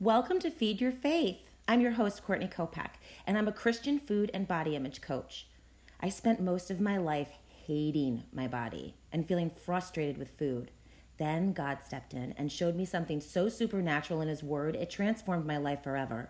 Welcome to Feed Your Faith. I'm your host, Courtney Kopak, and I'm a Christian food and body image coach. I spent most of my life hating my body and feeling frustrated with food. Then God stepped in and showed me something so supernatural in His Word, it transformed my life forever.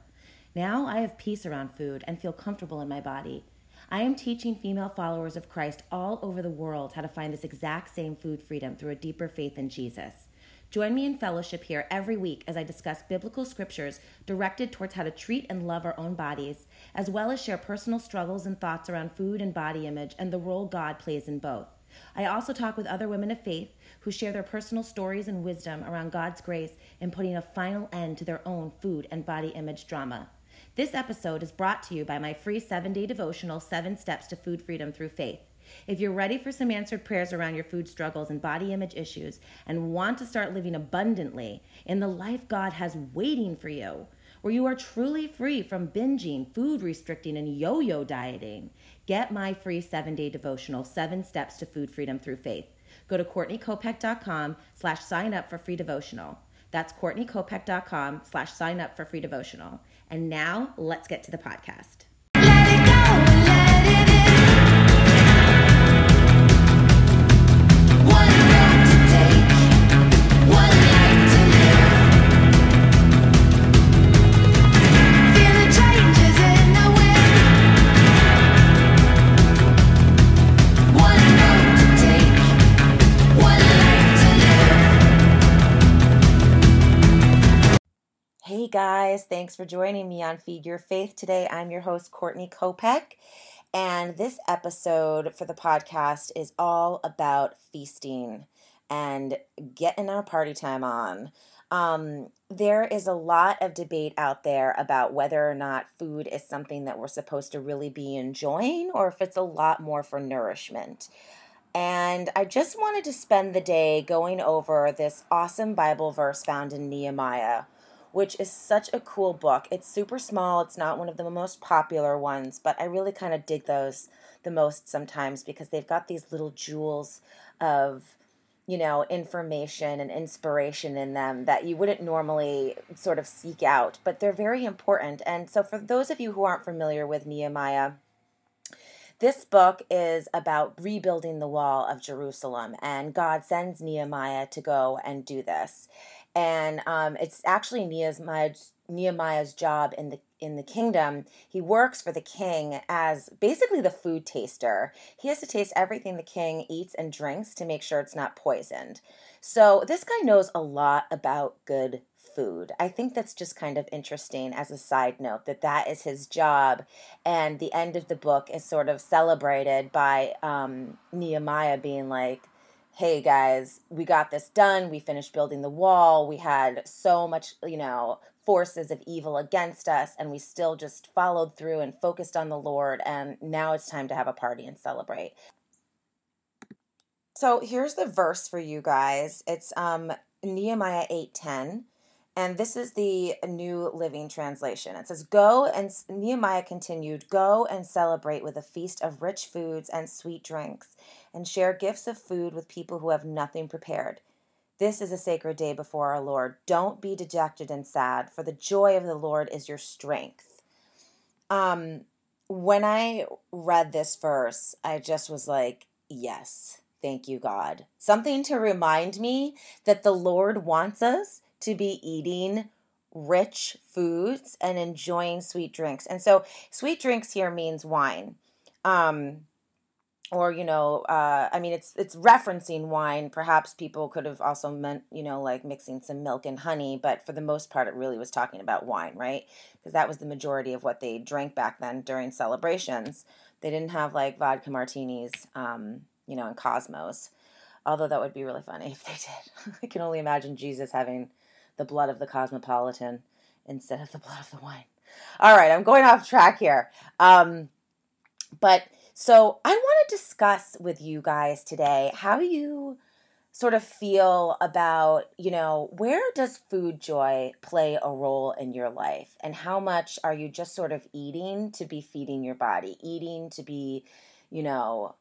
Now I have peace around food and feel comfortable in my body. I am teaching female followers of Christ all over the world how to find this exact same food freedom through a deeper faith in Jesus. Join me in fellowship here every week as I discuss biblical scriptures directed towards how to treat and love our own bodies, as well as share personal struggles and thoughts around food and body image and the role God plays in both. I also talk with other women of faith who share their personal stories and wisdom around God's grace in putting a final end to their own food and body image drama. This episode is brought to you by my free seven day devotional, Seven Steps to Food Freedom Through Faith. If you're ready for some answered prayers around your food struggles and body image issues and want to start living abundantly in the life God has waiting for you, where you are truly free from binging, food restricting, and yo yo dieting, get my free seven day devotional, Seven Steps to Food Freedom Through Faith. Go to CourtneyKopeck.com slash sign up for free devotional. That's CourtneyKopeck.com slash sign up for free devotional. And now let's get to the podcast. Guys, thanks for joining me on Feed Your Faith today. I'm your host, Courtney Kopeck, and this episode for the podcast is all about feasting and getting our party time on. Um, there is a lot of debate out there about whether or not food is something that we're supposed to really be enjoying or if it's a lot more for nourishment. And I just wanted to spend the day going over this awesome Bible verse found in Nehemiah which is such a cool book. It's super small, it's not one of the most popular ones, but I really kind of dig those the most sometimes because they've got these little jewels of you know, information and inspiration in them that you wouldn't normally sort of seek out, but they're very important. And so, for those of you who aren't familiar with Nehemiah, this book is about rebuilding the wall of Jerusalem, and God sends Nehemiah to go and do this and um, it's actually Nehemiah's, Nehemiah's job in the in the kingdom. He works for the king as basically the food taster. He has to taste everything the king eats and drinks to make sure it's not poisoned. So this guy knows a lot about good food. I think that's just kind of interesting as a side note that that is his job. And the end of the book is sort of celebrated by um, Nehemiah being like, hey guys, we got this done. We finished building the wall. We had so much, you know, forces of evil against us, and we still just followed through and focused on the Lord. And now it's time to have a party and celebrate. So here's the verse for you guys. It's um, Nehemiah 8:10. And this is the New Living Translation. It says, Go and Nehemiah continued, Go and celebrate with a feast of rich foods and sweet drinks, and share gifts of food with people who have nothing prepared. This is a sacred day before our Lord. Don't be dejected and sad, for the joy of the Lord is your strength. Um, when I read this verse, I just was like, Yes, thank you, God. Something to remind me that the Lord wants us to be eating rich foods and enjoying sweet drinks. And so, sweet drinks here means wine. Um, or you know uh, i mean it's it's referencing wine perhaps people could have also meant you know like mixing some milk and honey but for the most part it really was talking about wine right because that was the majority of what they drank back then during celebrations they didn't have like vodka martinis um, you know and cosmos although that would be really funny if they did i can only imagine jesus having the blood of the cosmopolitan instead of the blood of the wine. All right, I'm going off track here. Um, but so I want to discuss with you guys today how you sort of feel about, you know, where does food joy play a role in your life? And how much are you just sort of eating to be feeding your body, eating to be, you know,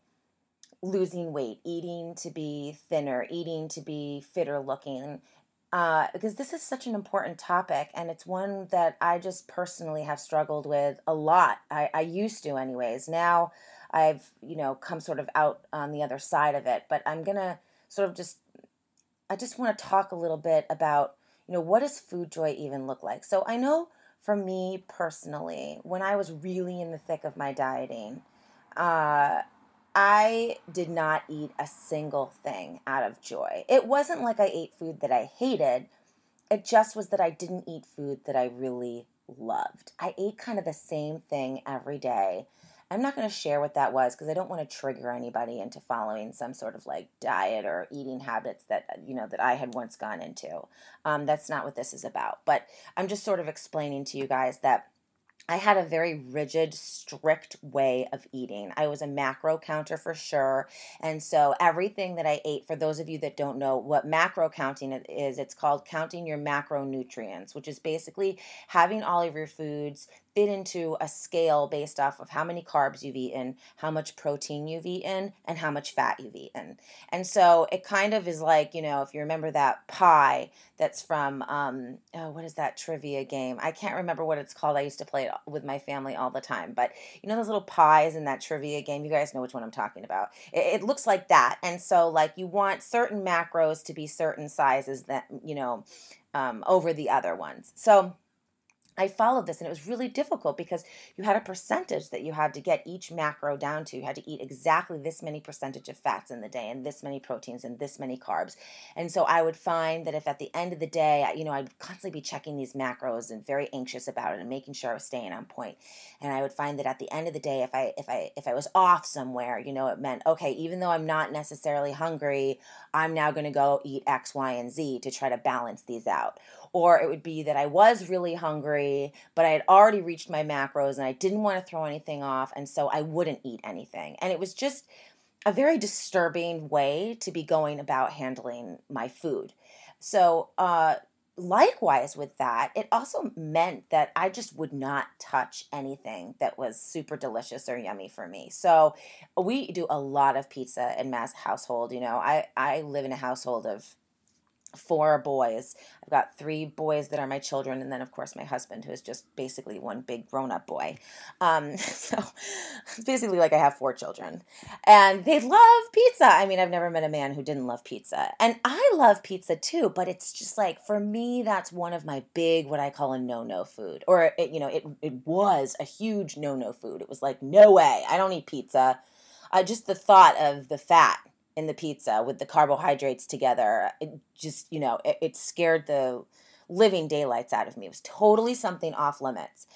losing weight, eating to be thinner, eating to be fitter looking, uh, because this is such an important topic and it's one that I just personally have struggled with a lot. I, I used to, anyways. Now I've, you know, come sort of out on the other side of it, but I'm going to sort of just, I just want to talk a little bit about, you know, what does food joy even look like? So I know for me personally, when I was really in the thick of my dieting, uh, I did not eat a single thing out of joy. It wasn't like I ate food that I hated. It just was that I didn't eat food that I really loved. I ate kind of the same thing every day. I'm not going to share what that was because I don't want to trigger anybody into following some sort of like diet or eating habits that you know that I had once gone into. Um, that's not what this is about. But I'm just sort of explaining to you guys that I had a very rigid, strict way of eating. I was a macro counter for sure. And so everything that I ate, for those of you that don't know what macro counting is, it's called counting your macronutrients, which is basically having all of your foods fit into a scale based off of how many carbs you've eaten, how much protein you've eaten, and how much fat you've eaten. And so it kind of is like, you know, if you remember that pie that's from, um, oh, what is that trivia game? I can't remember what it's called. I used to play it with my family all the time. But you know, those little pies in that trivia game, you guys know which one I'm talking about. It, it looks like that. And so, like, you want certain macros to be certain sizes that, you know, um, over the other ones. So, I followed this and it was really difficult because you had a percentage that you had to get each macro down to. You had to eat exactly this many percentage of fats in the day and this many proteins and this many carbs. And so I would find that if at the end of the day, you know, I'd constantly be checking these macros and very anxious about it and making sure I was staying on point. And I would find that at the end of the day, if I if I if I was off somewhere, you know, it meant okay, even though I'm not necessarily hungry, I'm now going to go eat X, Y, and Z to try to balance these out or it would be that I was really hungry, but I had already reached my macros and I didn't want to throw anything off, and so I wouldn't eat anything. And it was just a very disturbing way to be going about handling my food. So, uh, likewise with that, it also meant that I just would not touch anything that was super delicious or yummy for me. So we do a lot of pizza in Mass household. You know, I, I live in a household of four boys. I've got three boys that are my children, and then of course my husband, who is just basically one big grown-up boy. Um, so it's basically like I have four children, and they love pizza. I mean, I've never met a man who didn't love pizza, and I love pizza too. But it's just like for me, that's one of my big what I call a no-no food, or it, you know, it it was a huge no-no food. It was like no way, I don't eat pizza. Uh, just the thought of the fat in the pizza with the carbohydrates together. It just, you know, it, it scared the living daylights out of me. It was totally something off limits.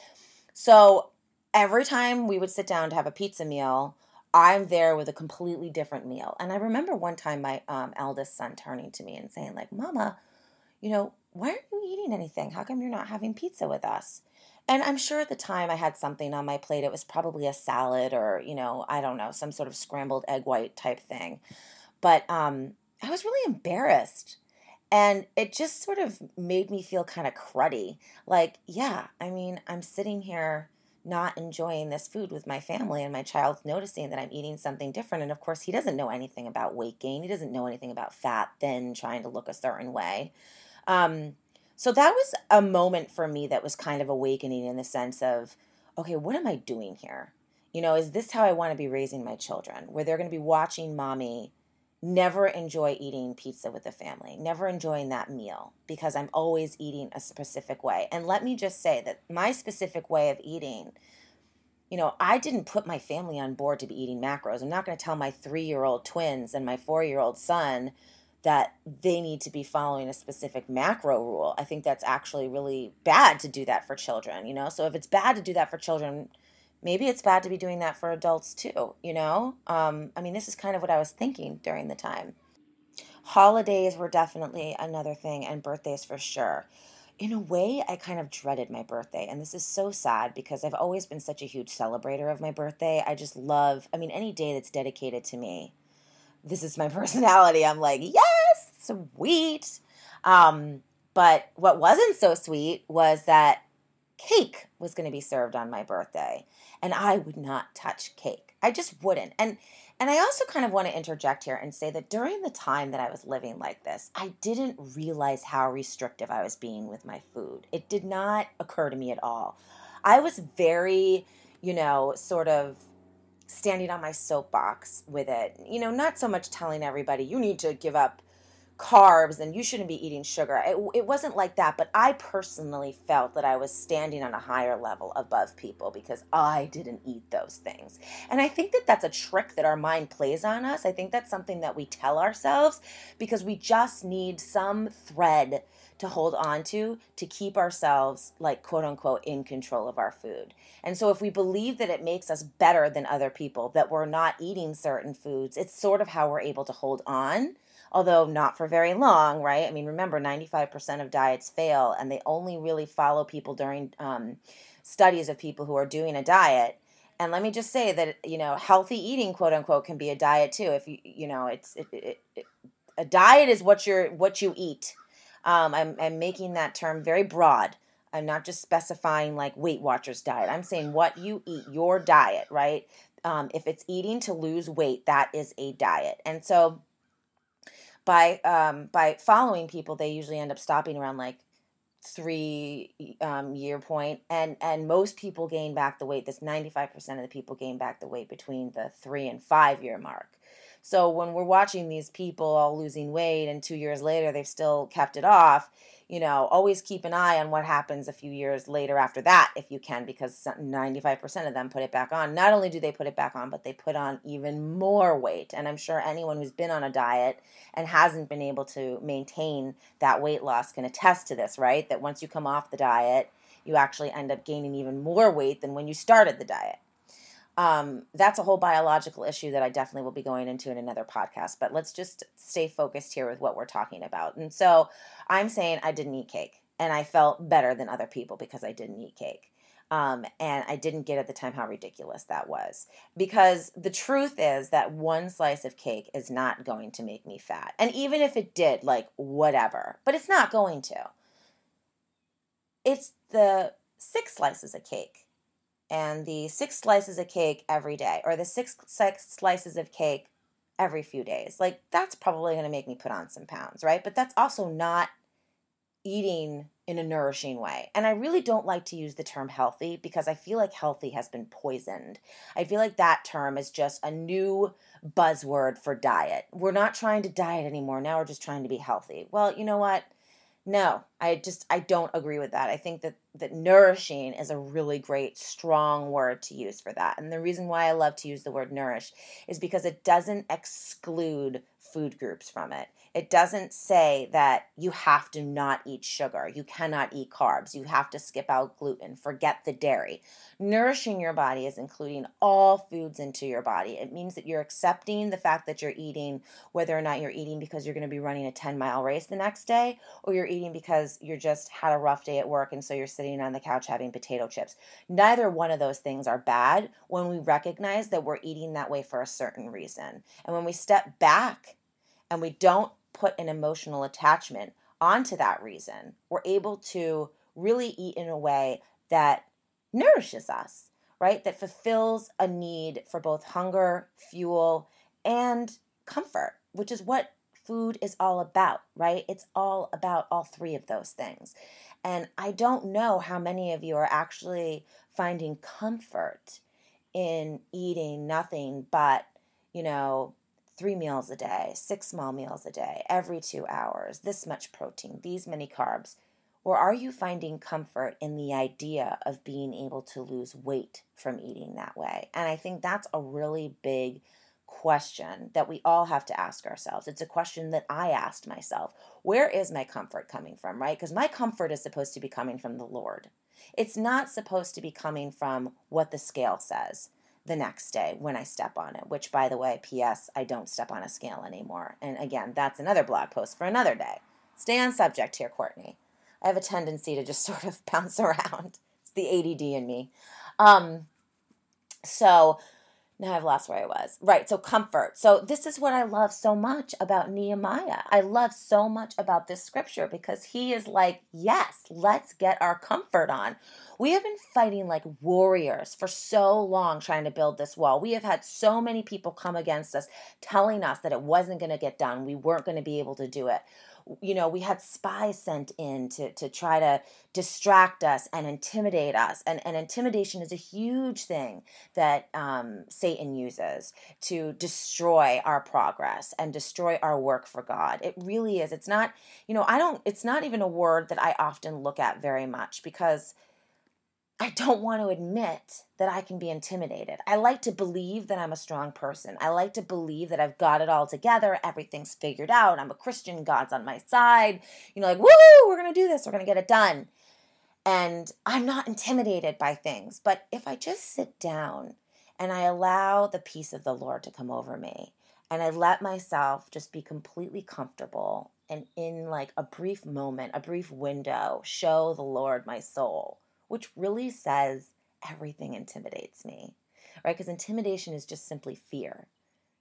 So every time we would sit down to have a pizza meal, I'm there with a completely different meal. And I remember one time my um, eldest son turning to me and saying, like, Mama, you know, why aren't you eating anything? How come you're not having pizza with us? And I'm sure at the time I had something on my plate. It was probably a salad or, you know, I don't know, some sort of scrambled egg white type thing. But um, I was really embarrassed. And it just sort of made me feel kind of cruddy. Like, yeah, I mean, I'm sitting here not enjoying this food with my family, and my child's noticing that I'm eating something different. And of course, he doesn't know anything about weight gain, he doesn't know anything about fat, thin, trying to look a certain way. Um, so that was a moment for me that was kind of awakening in the sense of, okay, what am I doing here? You know, is this how I want to be raising my children? Where they're going to be watching mommy never enjoy eating pizza with the family, never enjoying that meal because I'm always eating a specific way. And let me just say that my specific way of eating, you know, I didn't put my family on board to be eating macros. I'm not going to tell my three year old twins and my four year old son that they need to be following a specific macro rule. I think that's actually really bad to do that for children, you know? So if it's bad to do that for children, maybe it's bad to be doing that for adults too, you know? Um, I mean, this is kind of what I was thinking during the time. Holidays were definitely another thing, and birthdays for sure. In a way, I kind of dreaded my birthday, and this is so sad because I've always been such a huge celebrator of my birthday. I just love, I mean, any day that's dedicated to me this is my personality. I'm like, yes, sweet. Um, but what wasn't so sweet was that cake was going to be served on my birthday, and I would not touch cake. I just wouldn't. And And I also kind of want to interject here and say that during the time that I was living like this, I didn't realize how restrictive I was being with my food. It did not occur to me at all. I was very, you know, sort of standing on my soapbox with it. You know, not so much telling everybody you need to give up carbs and you shouldn't be eating sugar. It, it wasn't like that, but I personally felt that I was standing on a higher level above people because I didn't eat those things. And I think that that's a trick that our mind plays on us. I think that's something that we tell ourselves because we just need some thread to hold on to to keep ourselves like quote unquote in control of our food. And so if we believe that it makes us better than other people that we're not eating certain foods, it's sort of how we're able to hold on although not for very long, right? I mean, remember, 95% of diets fail, and they only really follow people during um, studies of people who are doing a diet. And let me just say that you know, healthy eating, quote unquote, can be a diet too. If you you know, it's it, it, it, a diet is what you're what you eat. Um, I'm I'm making that term very broad. I'm not just specifying like Weight Watchers diet. I'm saying what you eat, your diet, right? Um, if it's eating to lose weight, that is a diet. And so by um, by following people, they usually end up stopping around like three um, year point and and most people gain back the weight this 95% of the people gain back the weight between the three and five year mark so when we're watching these people all losing weight and two years later they've still kept it off you know, always keep an eye on what happens a few years later after that if you can, because 95% of them put it back on. Not only do they put it back on, but they put on even more weight. And I'm sure anyone who's been on a diet and hasn't been able to maintain that weight loss can attest to this, right? That once you come off the diet, you actually end up gaining even more weight than when you started the diet um, that's a whole biological issue that I definitely will be going into in another podcast. But let's just stay focused here with what we're talking about. And so I'm saying I didn't eat cake, and I felt better than other people because I didn't eat cake. Um, and I didn't get at the time how ridiculous that was. Because the truth is that one slice of cake is not going to make me fat. And even if it did, like, whatever, but it's not going to. It's the six slices of cake and the six slices of cake every day or the six, six slices of cake every few days. Like that's probably going to make me put on some pounds, right? But that's also not eating in a nourishing way. And I really don't like to use the term healthy because I feel like healthy has been poisoned. I feel like that term is just a new buzzword for diet. We're not trying to diet anymore. Now we're just trying to be healthy. Well, you know what? No, I just I don't agree with that. I think that that nourishing is a really great strong word to use for that. And the reason why I love to use the word nourish is because it doesn't exclude food groups from it. It doesn't say that you have to not eat sugar, you cannot eat carbs, you have to skip out gluten, forget the dairy. Nourishing your body is including all foods into your body. It means that you're accepting the fact that you're eating, whether or not you're eating because you're going to be running a 10 mile race the next day, or you're eating because you're just had a rough day at work and so you're sitting on the couch having potato chips. Neither one of those things are bad when we recognize that we're eating that way for a certain reason. And when we step back and we don't put an emotional attachment onto that reason, we're able to really eat in a way that nourishes us, right? That fulfills a need for both hunger, fuel, and comfort, which is what food is all about, right? It's all about all three of those things. And I don't know how many of you are actually finding comfort in eating nothing but, you know, three meals a day, six small meals a day, every two hours, this much protein, these many carbs? Or are you finding comfort in the idea of being able to lose weight from eating that way? And I think that's a really big question that we all have to ask ourselves. It's a question that I asked myself. Where is my comfort coming from, right? Because my comfort is supposed to be coming from the Lord. It's not supposed to be coming from what the scale says the next day when I step on it, which, by the way, P.S., I don't step on a scale anymore. And again, that's another blog post for another day. Stay on subject here, Courtney. I have a tendency to just sort of bounce around. It's the ADD in me. Um, so, now I've lost where I was. Right. So comfort. So this is what I love so much about Nehemiah. I love so much about this scripture because he is like, yes, let's get our comfort on. We have been fighting like warriors for so long trying to build this wall. We have had so many people come against us telling us that it wasn't going to get done. We weren't going to be able to do it you know, we had spies sent in to, to try to distract us and intimidate us. And, and intimidation is a huge thing that um, Satan uses to destroy our progress and destroy our work for God. It really is. It's not, you know, I don't, it's not even a word that I often look at very much because I don't want to admit that I can be intimidated. I like to believe that I'm a strong person. I like to believe that I've got it all together, everything's figured out. I'm a Christian, God's on my side. You know, like, woo, we're going to do this, we're going to get it done. And I'm not intimidated by things. But if I just sit down and I allow the peace of the Lord to come over me, and I let myself just be completely comfortable and in like a brief moment, a brief window, show the Lord my soul which really says everything intimidates me, right? Because intimidation is just simply fear.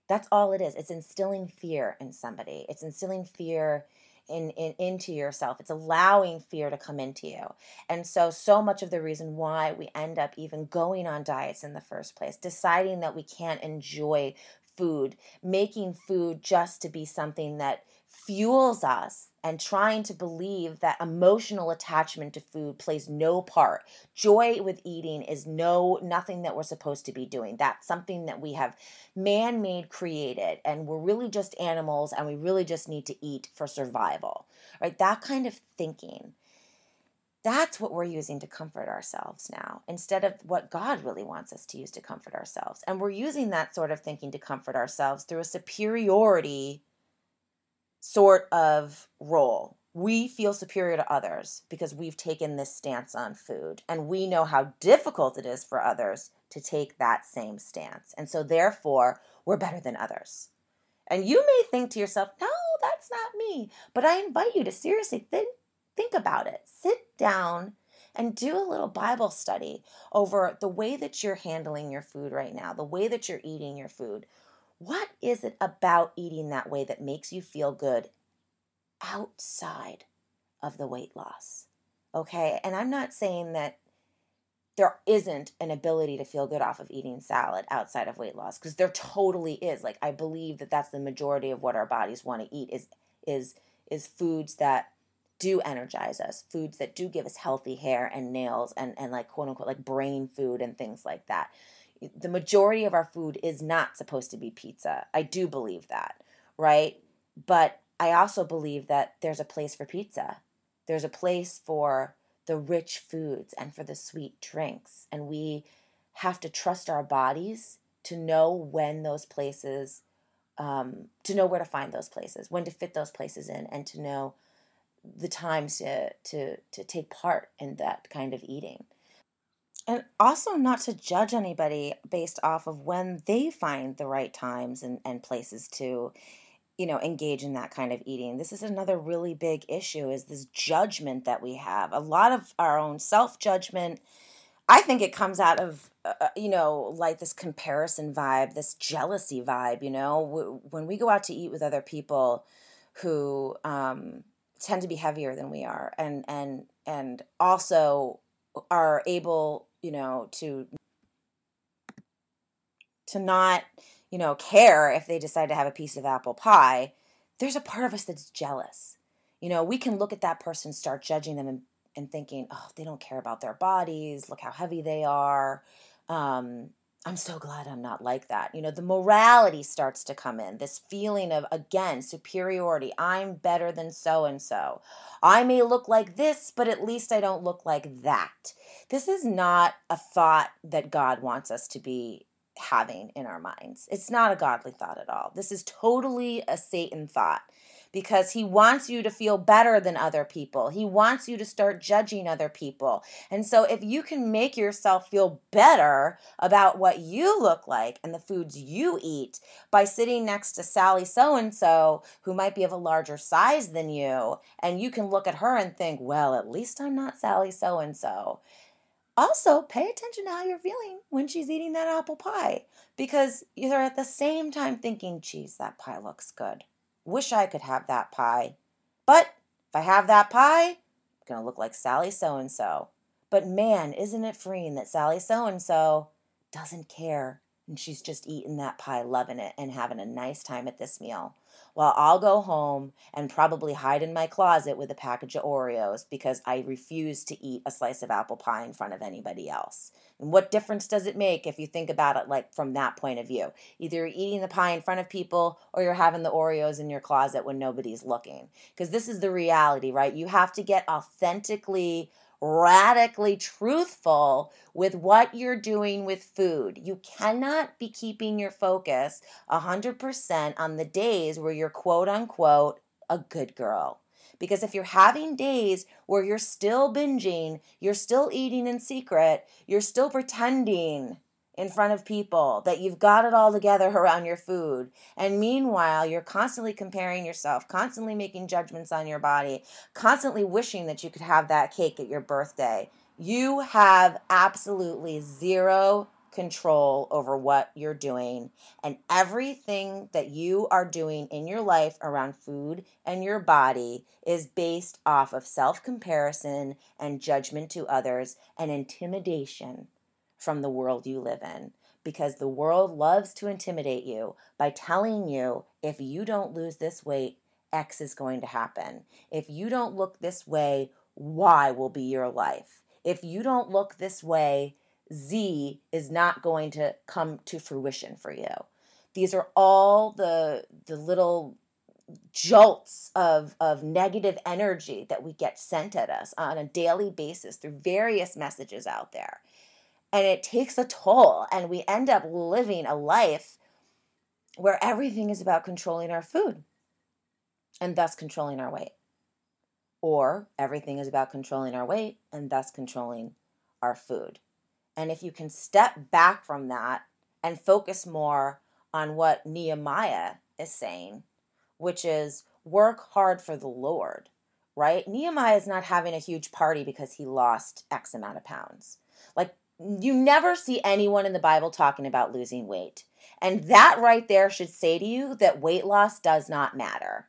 That's all it is. It's instilling fear in somebody, it's instilling fear. In, in, into yourself it's allowing fear to come into you and so so much of the reason why we end up even going on diets in the first place deciding that we can't enjoy food making food just to be something that fuels us and trying to believe that emotional attachment to food plays no part. Joy with eating is no nothing that we're supposed to be doing. That's something that we have man-made created and we're really just animals and we really just need to eat for survival. Right? That kind of thinking. That's what we're using to comfort ourselves now instead of what God really wants us to use to comfort ourselves. And we're using that sort of thinking to comfort ourselves through a superiority sort of role. We feel superior to others because we've taken this stance on food, and we know how difficult it is for others to take that same stance. And so, therefore, we're better than others. And you may think to yourself, no, that's not me. But I invite you to seriously think, think about it. Sit down and do a little Bible study over the way that you're handling your food right now, the way that you're eating your food. What is it about eating that way that makes you feel good outside of the weight loss? Okay. And I'm not saying that there isn't an ability to feel good off of eating salad outside of weight loss because there totally is like i believe that that's the majority of what our bodies want to eat is is is foods that do energize us foods that do give us healthy hair and nails and and like quote unquote like brain food and things like that the majority of our food is not supposed to be pizza. I do believe that, right? But I also believe that there's a place for pizza. There's a place for the rich foods and for the sweet drinks. And we have to trust our bodies to know when those places, um, to know where to find those places, when to fit those places in, and to know the times to, to, to take part in that kind of eating and also not to judge anybody based off of when they find the right times and, and places to you know engage in that kind of eating. This is another really big issue is this judgment that we have. A lot of our own self judgment i think it comes out of uh, uh, you know like this comparison vibe this jealousy vibe you know? When we go out to eat with other people who um, tend to be heavier than we are and and and also are able you know, to to not, you know, care if they decide to have a piece of apple pie, there's a part of us that's jealous. You know, we can look at that person, start judging them and, and thinking, oh, they don't care about their bodies. Look how heavy they are. Um, I'm so glad I'm not like that. You know, the morality starts to come in. This feeling of, again, superiority. I'm better than so and so. I may look like this, but at least I don't look like that. This is not a thought that God wants us to be having in our minds. It's not a godly thought at all. This is totally a Satan thought because he wants you to feel better than other people. He wants you to start judging other people. And so, if you can make yourself feel better about what you look like and the foods you eat by sitting next to Sally so and so, who might be of a larger size than you, and you can look at her and think, well, at least I'm not Sally so and so. Also, pay attention to how you're feeling when she's eating that apple pie because you're at the same time thinking, geez, that pie looks good. Wish I could have that pie. But if I have that pie, I'm going to look like Sally so and so. But man, isn't it freeing that Sally so and so doesn't care and she's just eating that pie, loving it, and having a nice time at this meal. While I'll go home and probably hide in my closet with a package of Oreos because I refuse to eat a slice of apple pie in front of anybody else. And what difference does it make if you think about it like from that point of view? Either you're eating the pie in front of people or you're having the Oreos in your closet when nobody's looking. Because this is the reality, right? You have to get authentically radically truthful with what you're doing with food. You cannot be keeping your focus 100% on the days where you're quote unquote a good girl. Because if you're having days where you're still binging, you're still eating in secret, you're still pretending in front of people, that you've got it all together around your food. And meanwhile, you're constantly comparing yourself, constantly making judgments on your body, constantly wishing that you could have that cake at your birthday. You have absolutely zero control over what you're doing. And everything that you are doing in your life around food and your body is based off of self comparison and judgment to others and intimidation from the world you live in because the world loves to intimidate you by telling you if you don't lose this weight, X is going to happen. If you don't look this way, Y will be your life. If you don't look this way, Z is not going to come to fruition for you. These are all the the little jolts of, of negative energy that we get sent at us on a daily basis through various messages out there and it takes a toll and we end up living a life where everything is about controlling our food and thus controlling our weight. Or everything is about controlling our weight and thus controlling our food. And if you can step back from that and focus more on what nehemiah is saying which is work hard for the lord right? Nehemiah is not having a huge party because he lost x amount of pounds. Like you never see anyone in the Bible talking about losing weight. And that right there should say to you that weight loss does not matter.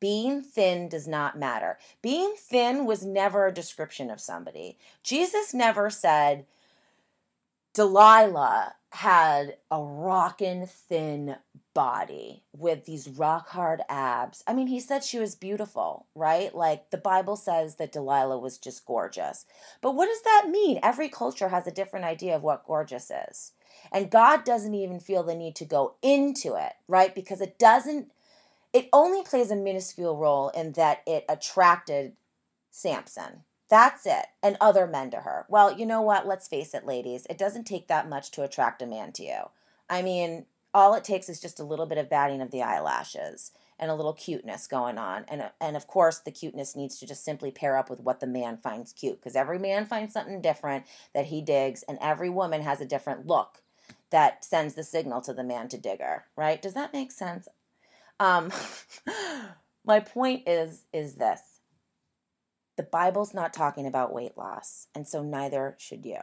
Being thin does not matter. Being thin was never a description of somebody. Jesus never said, Delilah had a rockin' thin body with these rock hard abs. I mean, he said she was beautiful, right? Like the Bible says that Delilah was just gorgeous. But what does that mean? Every culture has a different idea of what gorgeous is. And God doesn't even feel the need to go into it, right? Because it doesn't, it only plays a minuscule role in that it attracted Samson. That's it. And other men to her. Well, you know what? Let's face it, ladies. It doesn't take that much to attract a man to you. I mean, all it takes is just a little bit of batting of the eyelashes and a little cuteness going on. And, and of course, the cuteness needs to just simply pair up with what the man finds cute because every man finds something different that he digs, and every woman has a different look that sends the signal to the man to dig her, right? Does that make sense? Um, my point is is this the Bible's not talking about weight loss, and so neither should you.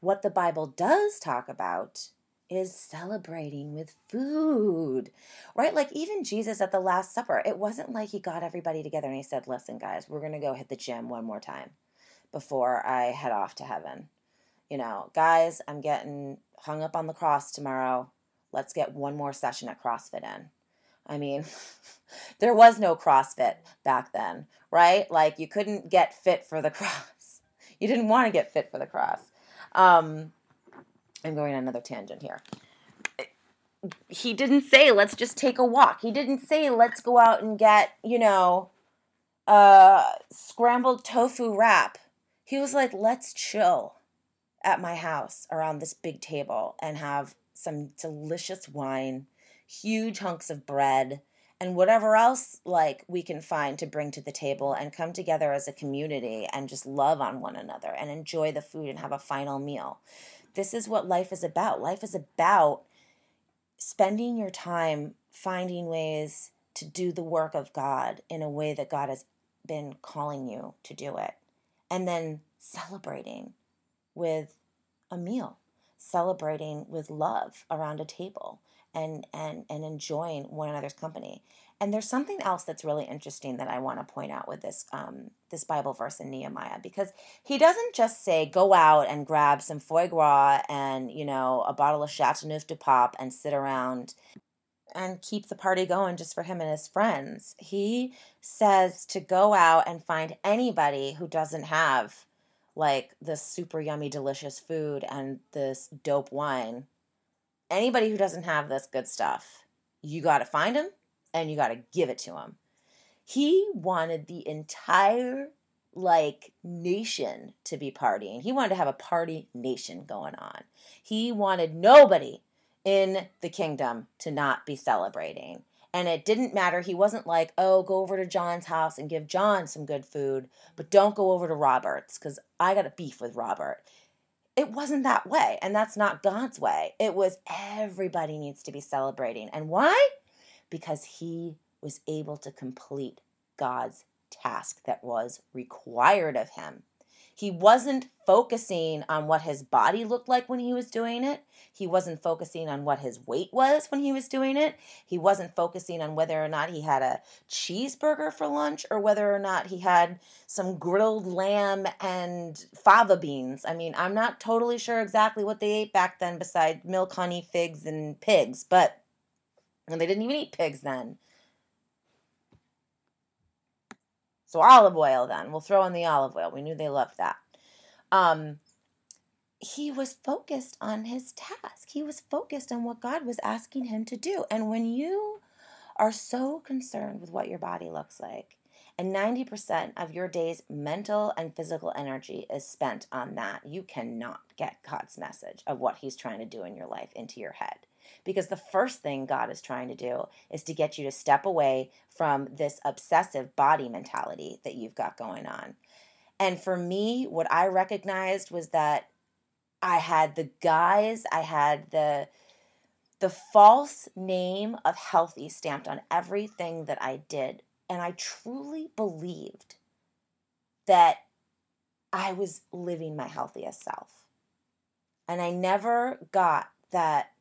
What the Bible does talk about is celebrating with food, right? Like even Jesus at the Last Supper, it wasn't like he got everybody together and he said, Listen, guys, we're going to go hit the gym one more time before I head off to heaven. You know, guys, I'm getting hung up on the cross tomorrow. Let's get one more session at CrossFit in. I mean, there was no CrossFit back then, right? Like you couldn't get fit for the cross. You didn't want to get fit for the cross. Um, I'm going on another tangent here. He didn't say, let's just take a walk. He didn't say, let's go out and get, you know, a scrambled tofu wrap. He was like, let's chill at my house around this big table and have some delicious wine huge hunks of bread and whatever else like we can find to bring to the table and come together as a community and just love on one another and enjoy the food and have a final meal. This is what life is about. Life is about spending your time finding ways to do the work of God in a way that God has been calling you to do it. and then celebrating with a meal, celebrating with love around a table and and and enjoying one another's company. And there's something else that's really interesting that I want to point out with this um, this Bible verse in Nehemiah because he doesn't just say go out and grab some foie gras and you know a bottle of Chateauneuf du Pape and sit around and keep the party going just for him and his friends. He says to go out and find anybody who doesn't have like this super yummy delicious food and this dope wine. Anybody who doesn't have this good stuff, you got to find them and you got to give it to him. He wanted the entire like nation to be partying. He wanted to have a party nation going on. He wanted nobody in the kingdom to not be celebrating. And it didn't matter. He wasn't like, oh, go over to John's house and give John some good food, but don't go over to Robert's because I got a beef with Robert. It wasn't that way. And that's not God's way. It was everybody needs to be celebrating. And why? because he was able to complete God's task that was required of him. He wasn't focusing on what his body looked like when he was doing it. He wasn't focusing on what his weight was when he was doing it. He wasn't focusing on whether or not he had a cheeseburger for lunch or whether or not he had some grilled lamb and fava beans. I mean, I'm not totally sure exactly what they ate back then besides milk, honey, figs, and pigs, but and they didn't even eat pigs then. So olive oil then. We'll throw in the olive oil. We knew they loved that. Um, he was focused on his task. He was focused on what God was asking him to do. And when you are so concerned with what your body looks like, and 90% of your day's mental and physical energy is spent on that, you cannot get God's message of what He's trying to do in your life into your head. Because the first thing God is trying to do is to get you to step away from this obsessive body mentality that you've got going on. And for me, what I recognized was that I had the guise, I had the the false name of healthy stamped on everything that I did. And I truly believed that I was living my healthiest self. And I never got that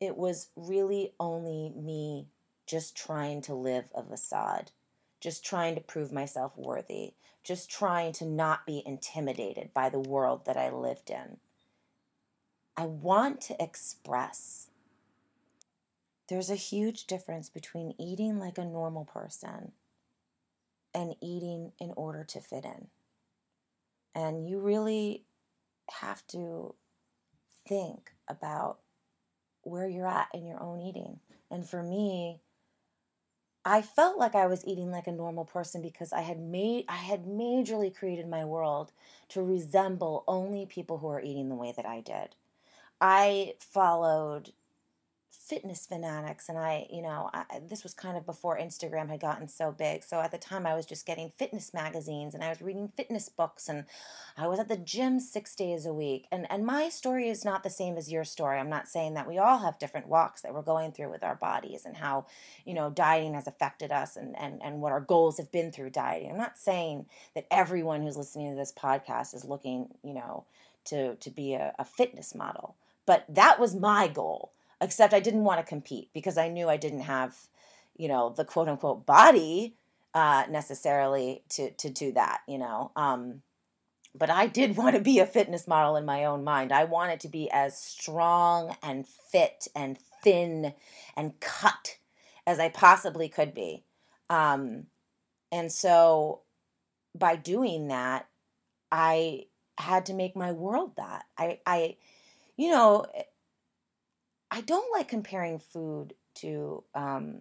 it was really only me just trying to live a facade, just trying to prove myself worthy, just trying to not be intimidated by the world that I lived in. I want to express. There's a huge difference between eating like a normal person and eating in order to fit in. And you really have to think about where you're at in your own eating. And for me, I felt like I was eating like a normal person because I had made I had majorly created my world to resemble only people who are eating the way that I did. I followed fitness fanatics and i you know I, this was kind of before instagram had gotten so big so at the time i was just getting fitness magazines and i was reading fitness books and i was at the gym six days a week and and my story is not the same as your story. I'm not saying that we all have different walks that we're going through with our bodies and how you know dieting has affected us and and, and what our goals have been through dieting. I'm not saying that everyone who's listening to this podcast is looking you know to to be a, a fitness model but that was my goal except I didn't want to compete because I knew I didn't have, you know, the quote unquote body uh, necessarily to to do that, you know. Um, but I did want to be a fitness model in my own mind. I wanted to be as strong and fit and thin and cut as I possibly could be. Um, and so by doing that, I had to make my world that. I, I, you know, I don't like comparing food to um,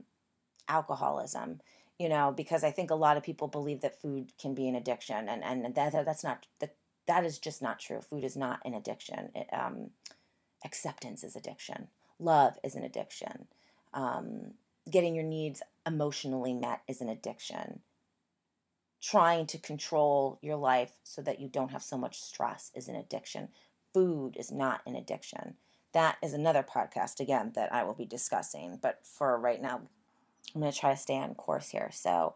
alcoholism, you know, because I think a lot of people believe that food can be an addiction, and and that that's not that that is just not true. Food is not an addiction. It, um, acceptance is addiction. Love is an addiction. Um, getting your needs emotionally met is an addiction. Trying to control your life so that you don't have so much stress is an addiction. Food is not an addiction that is another podcast again that I will be discussing. But for right now, I'm going to try to stay on course here. So,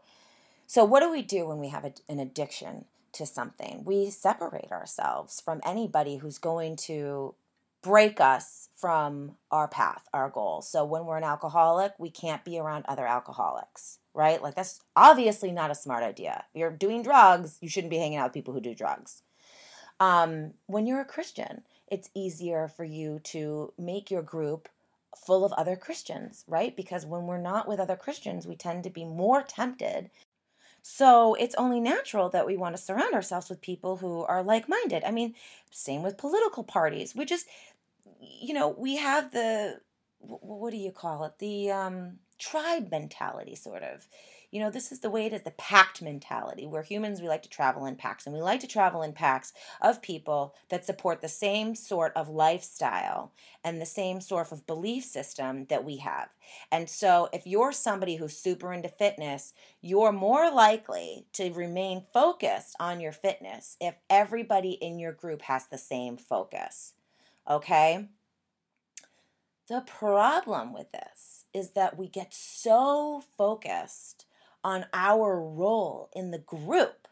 so what do we do when we have a, an addiction to something. We separate ourselves from anybody who's going to break us from our path, our goal. So when we're an alcoholic, we can't be around other alcoholics, right? Like that's obviously not a smart idea. If you're doing drugs, you shouldn't be hanging out with people who do drugs. Um, when you're a Christian, it's easier for you to make your group full of other Christians, right? Because when we're not with other Christians, we tend to be more tempted. So it's only natural that we want to surround ourselves with people who are like minded. I mean, same with political parties. We just, you know, we have the, what do you call it? The um, tribe mentality, sort of you know, this is the way it is the pact mentality. We're humans, we like to travel in packs, and we like to travel in packs of people that support the same sort of lifestyle and the same sort of belief system that we have. And so, if you're somebody who's super into fitness, you're more likely to remain focused on your fitness if everybody in your group has the same focus. Okay? The problem with this is that we get so focused on our role in the group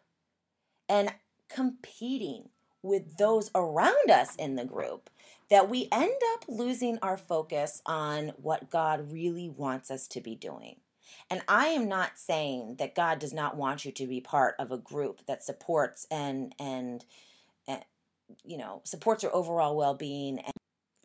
and competing with those around us in the group that we end up losing our focus on what God really wants us to be doing. And I am not saying that God does not want you to be part of a group that supports and and, and you know supports your overall well-being and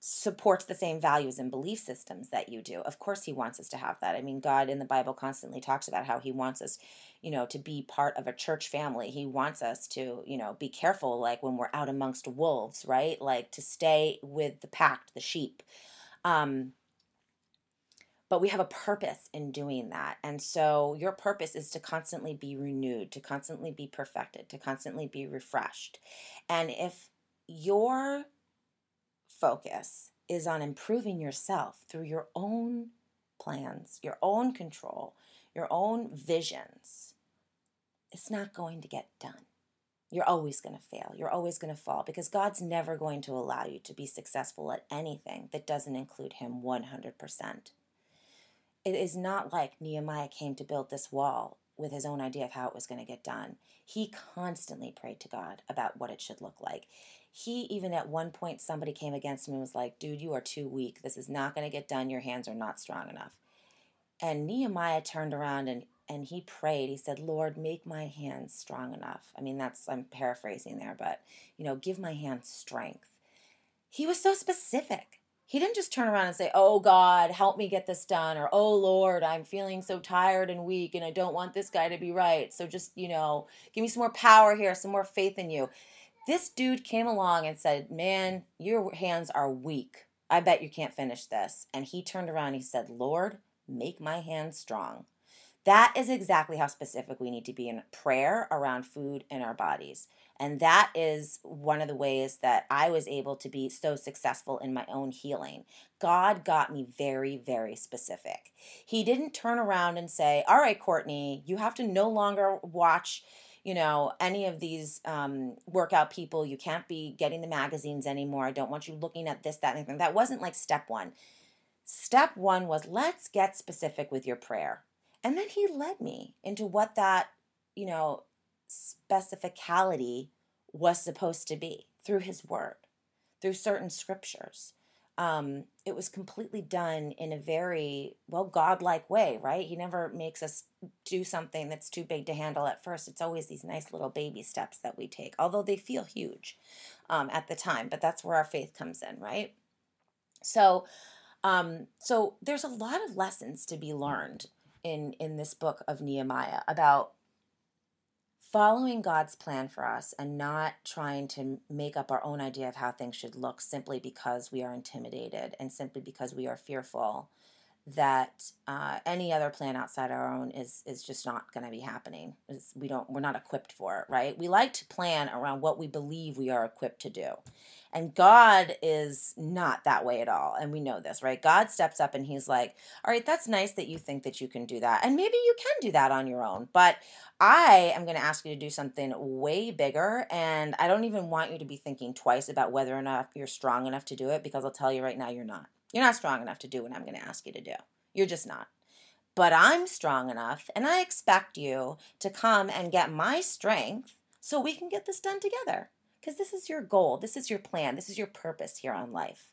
supports the same values and belief systems that you do. Of course, he wants us to have that. I mean, God in the Bible constantly talks about how he wants us, you know, to be part of a church family. He wants us to, you know, be careful, like when we're out amongst wolves, right? Like to stay with the pack, the sheep. Um, but we have a purpose in doing that. And so your purpose is to constantly be renewed, to constantly be perfected, to constantly be refreshed. And if your focus is on improving yourself through your own plans, your own control, your own visions, it's not going to get done. You're always going to fail. You're always going to fall because God's never going to allow you to be successful at anything that doesn't include Him 100%. It is not like Nehemiah came to build this wall with his own idea of how it was going to get done. He constantly prayed to God about what it should look like. He even at one point somebody came against him and was like dude you are too weak. This is not going to get done. Your hands are not strong enough. And nehemiah turned around and and he prayed. He said lord make my hands strong enough. I mean that's i'm paraphrasing there but you know give my hands strength. He was so specific he didn't just turn around and say oh god help me get this done or oh lord i'm feeling so tired and weak and i don't want this guy to be right so just you know give me some more power here some more faith in you this dude came along and said, Man, your hands are weak. I bet you can't finish this. And he turned around and he said, Lord, make my hands strong. That is exactly how specific we need to be in prayer around food in our bodies. And that is one of the ways that I was able to be so successful in my own healing. God got me very, very specific. He didn't turn around and say, All right, Courtney, you have to no longer watch you know, any of these um, workout people. You can't be getting the magazines anymore. I don't want you looking at this, that, anything. That wasn't like step one. Step one was let's get specific with your prayer. And then he led me into what that, you know, specificality was supposed to be through his word, through certain scriptures. Um, it was completely done in a very well godlike way right? He never makes us do something that's too big to handle at first. It's always these nice little baby steps that we take although they feel huge um, at the time but that's where our faith comes in right? So um, so there's a lot of lessons to be learned in in this book of nehemiah about following God's plan for us and not trying to make up our own idea of how things should look simply because we are intimidated and simply because we are fearful that uh, any other plan outside our own is is just not going to be happening. It's, we don't we're not equipped for it, right? We like to plan around what we believe we are equipped to do. And God is not that way at all. And we know this, right? God steps up and he's like, "All right, that's nice that you think that you can do that. And maybe you can do that on your own, but I am going to ask you to do something way bigger and I don't even want you to be thinking twice about whether or not you're strong enough to do it because I'll tell you right now you're not." You're not strong enough to do what I'm going to ask you to do. You're just not. But I'm strong enough, and I expect you to come and get my strength so we can get this done together. Because this is your goal, this is your plan, this is your purpose here on life,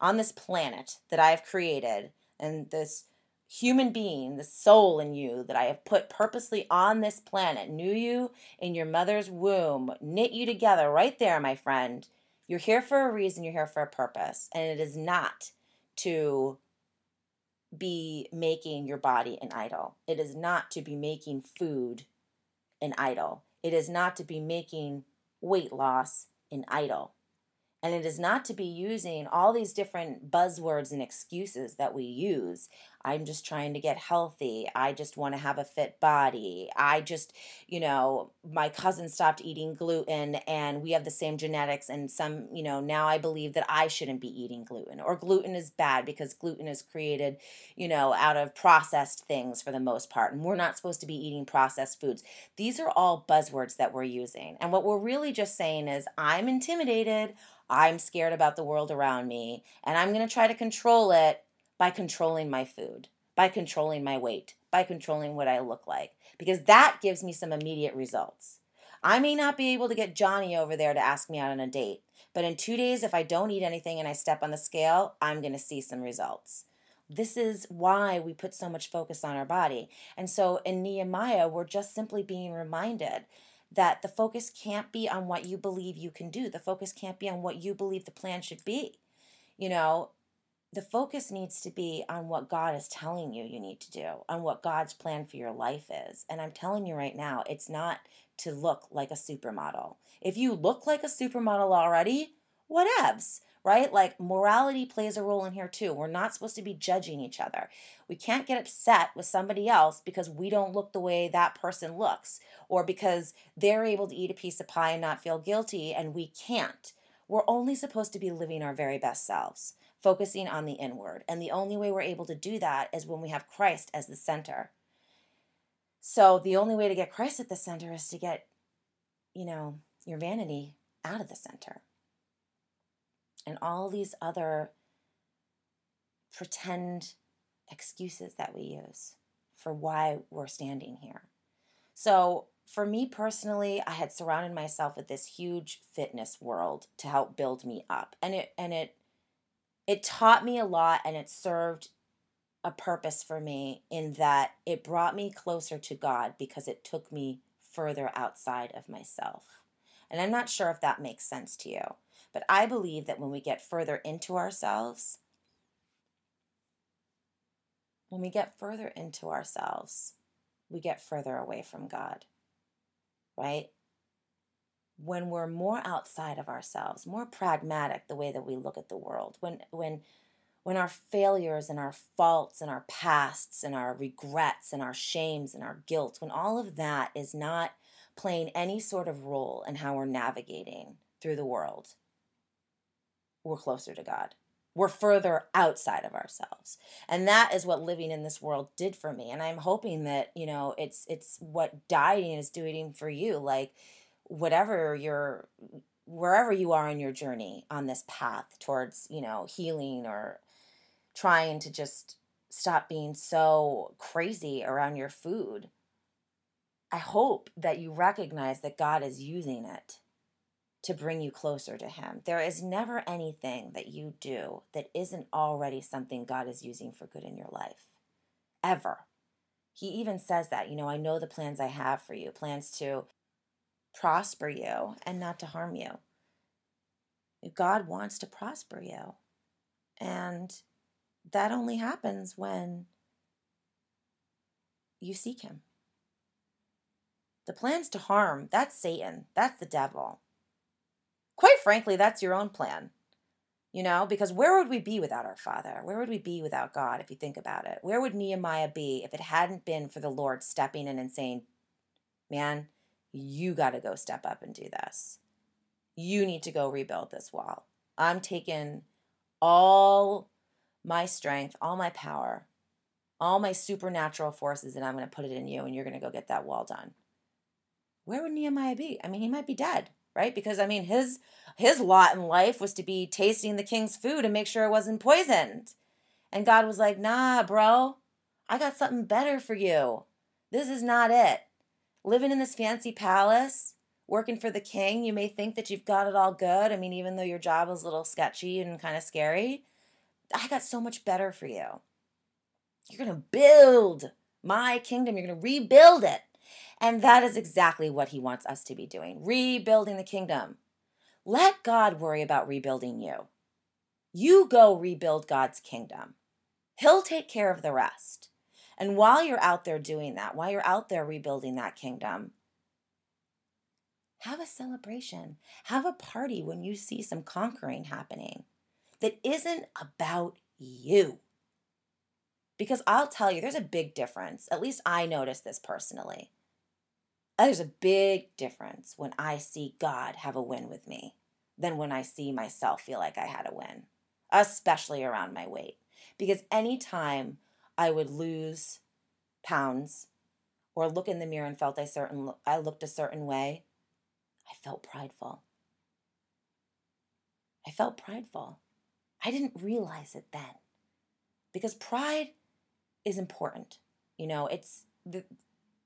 on this planet that I have created, and this human being, the soul in you that I have put purposely on this planet, knew you in your mother's womb, knit you together right there, my friend. You're here for a reason, you're here for a purpose, and it is not to be making your body an idol. It is not to be making food an idol. It is not to be making weight loss an idol. And it is not to be using all these different buzzwords and excuses that we use. I'm just trying to get healthy. I just want to have a fit body. I just, you know, my cousin stopped eating gluten and we have the same genetics. And some, you know, now I believe that I shouldn't be eating gluten or gluten is bad because gluten is created, you know, out of processed things for the most part. And we're not supposed to be eating processed foods. These are all buzzwords that we're using. And what we're really just saying is, I'm intimidated. I'm scared about the world around me, and I'm going to try to control it by controlling my food, by controlling my weight, by controlling what I look like, because that gives me some immediate results. I may not be able to get Johnny over there to ask me out on a date, but in two days, if I don't eat anything and I step on the scale, I'm going to see some results. This is why we put so much focus on our body. And so in Nehemiah, we're just simply being reminded that the focus can't be on what you believe you can do. The focus can't be on what you believe the plan should be. You know, the focus needs to be on what God is telling you you need to do, on what God's plan for your life is. And I'm telling you right now, it's not to look like a supermodel. If you look like a supermodel already, whatevs right? Like morality plays a role in here too. We're not supposed to be judging each other. We can't get upset with somebody else because we don't look the way that person looks or because they're able to eat a piece of pie and not feel guilty and we can't. We're only supposed to be living our very best selves, focusing on the inward. And the only way we're able to do that is when we have Christ as the center. So the only way to get Christ at the center is to get, you know, your vanity out of the center and all these other pretend excuses that we use for why we're standing here. So, for me personally, I had surrounded myself with this huge fitness world to help build me up. And it and it it taught me a lot and it served a purpose for me in that it brought me closer to God because it took me further outside of myself. And I'm not sure if that makes sense to you. But I believe that when we get further into ourselves, when we get further into ourselves, we get further away from God, right? When we're more outside of ourselves, more pragmatic the way that we look at the world, when when when our failures and our faults and our pasts and our regrets and our shames and our guilt, when all of that is not playing any sort of role in how we're navigating through the world, we're closer to God. We're further outside of ourselves. And that is what living in this world did for me. And I'm hoping that, you know, it's it's what dieting is doing for you. Like whatever your wherever you are in your journey on this path towards, you know, healing or trying to just stop being so crazy around your food. I hope that you recognize that God is using it to bring you closer to Him. There is never anything that you do that isn't already something God is using for good in your life. Ever. He even says that, you know, I know the plans I have for you, plans to prosper you and not to harm you. God wants to prosper you. And that only happens when you seek Him. The plans to harm, that's Satan, that's the devil quite frankly, that's your own plan. You know, because where would we be without our Father? Where would we be without God if you think about it? Where would Nehemiah be if it hadn't been for the Lord stepping in and saying, Man, you got to go step up and do this. You need to go rebuild this wall. I'm taking all my strength, all my power, all my supernatural forces, and I'm going to put it in you, and you're going to go get that wall done. Where would Nehemiah be? I mean, he might be dead right? Because I mean, his his lot in life was to be tasting the king's food and make sure it wasn't poisoned. And God was like, "Nah, bro. I got something better for you. This is not it. Living in this fancy palace working for the king, you may think that you've got it all good. I mean, even though your job is a little sketchy and kind of scary, I got so much better for you. You're going to build my kingdom, you're going to rebuild it. And that is exactly what he wants us to be doing rebuilding the kingdom. Let God worry about rebuilding you. You go rebuild God's kingdom. He'll take care of the rest. And while you're out there doing that, while you're out there rebuilding that kingdom, have a celebration. Have a party when you see some conquering happening that isn't about you. Because I'll tell you, there's a big difference. At least I noticed this personally. There's a big difference when I see God have a win with me than when I see myself feel like I had a win, especially around my weight. Because anytime I would lose pounds or look in the mirror and felt I certain I looked a certain way, I felt prideful. I felt prideful. I didn't realize it then. Because pride is important. You know, it's the,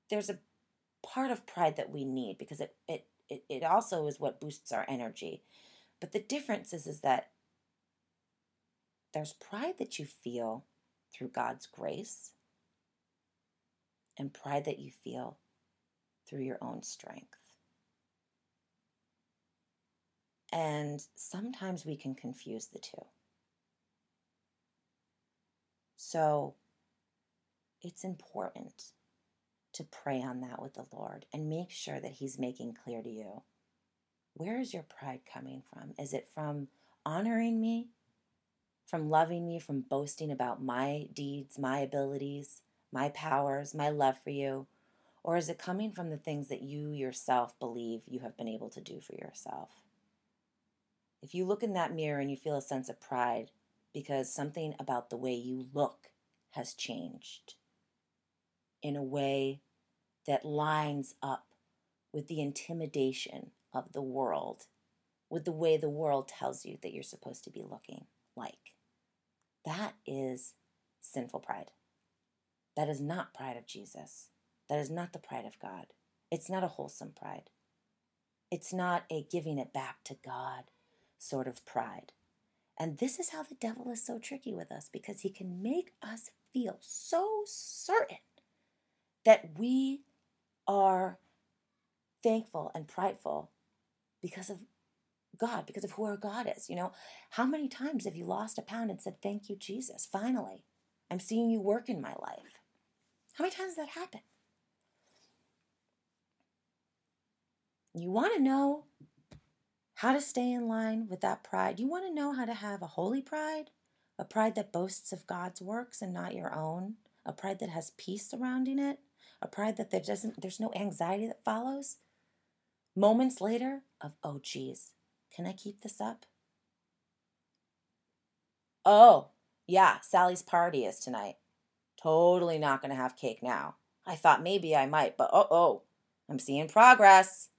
there's a part of pride that we need because it, it it it also is what boosts our energy. But the difference is is that there's pride that you feel through God's grace and pride that you feel through your own strength. And sometimes we can confuse the two. So it's important to pray on that with the Lord and make sure that He's making clear to you where is your pride coming from? Is it from honoring me, from loving me, from boasting about my deeds, my abilities, my powers, my love for you? Or is it coming from the things that you yourself believe you have been able to do for yourself? If you look in that mirror and you feel a sense of pride because something about the way you look has changed in a way that lines up with the intimidation of the world, with the way the world tells you that you're supposed to be looking like. That is sinful pride. That is not pride of Jesus. That is not the pride of God. It's not a wholesome pride. It's not a giving it back to God sort of pride. And this is how the devil is so tricky with us because he can make us feel so certain that we are thankful and prideful because of God, because of who our God is. You know, how many times have you lost a pound and said, Thank you, Jesus? Finally, I'm seeing you work in my life. How many times that happen? You want to know how to stay in line with that pride. You want to know how to have a holy pride, a pride that boasts of God's works and not your own, a pride that has peace surrounding it, a pride that there doesn't there's no anxiety that follows. Moments later of oh geez, can I keep this up? Oh, yeah, Sally's party is tonight. Totally not going to have cake now. I thought maybe I might, but oh, oh, I'm seeing progress.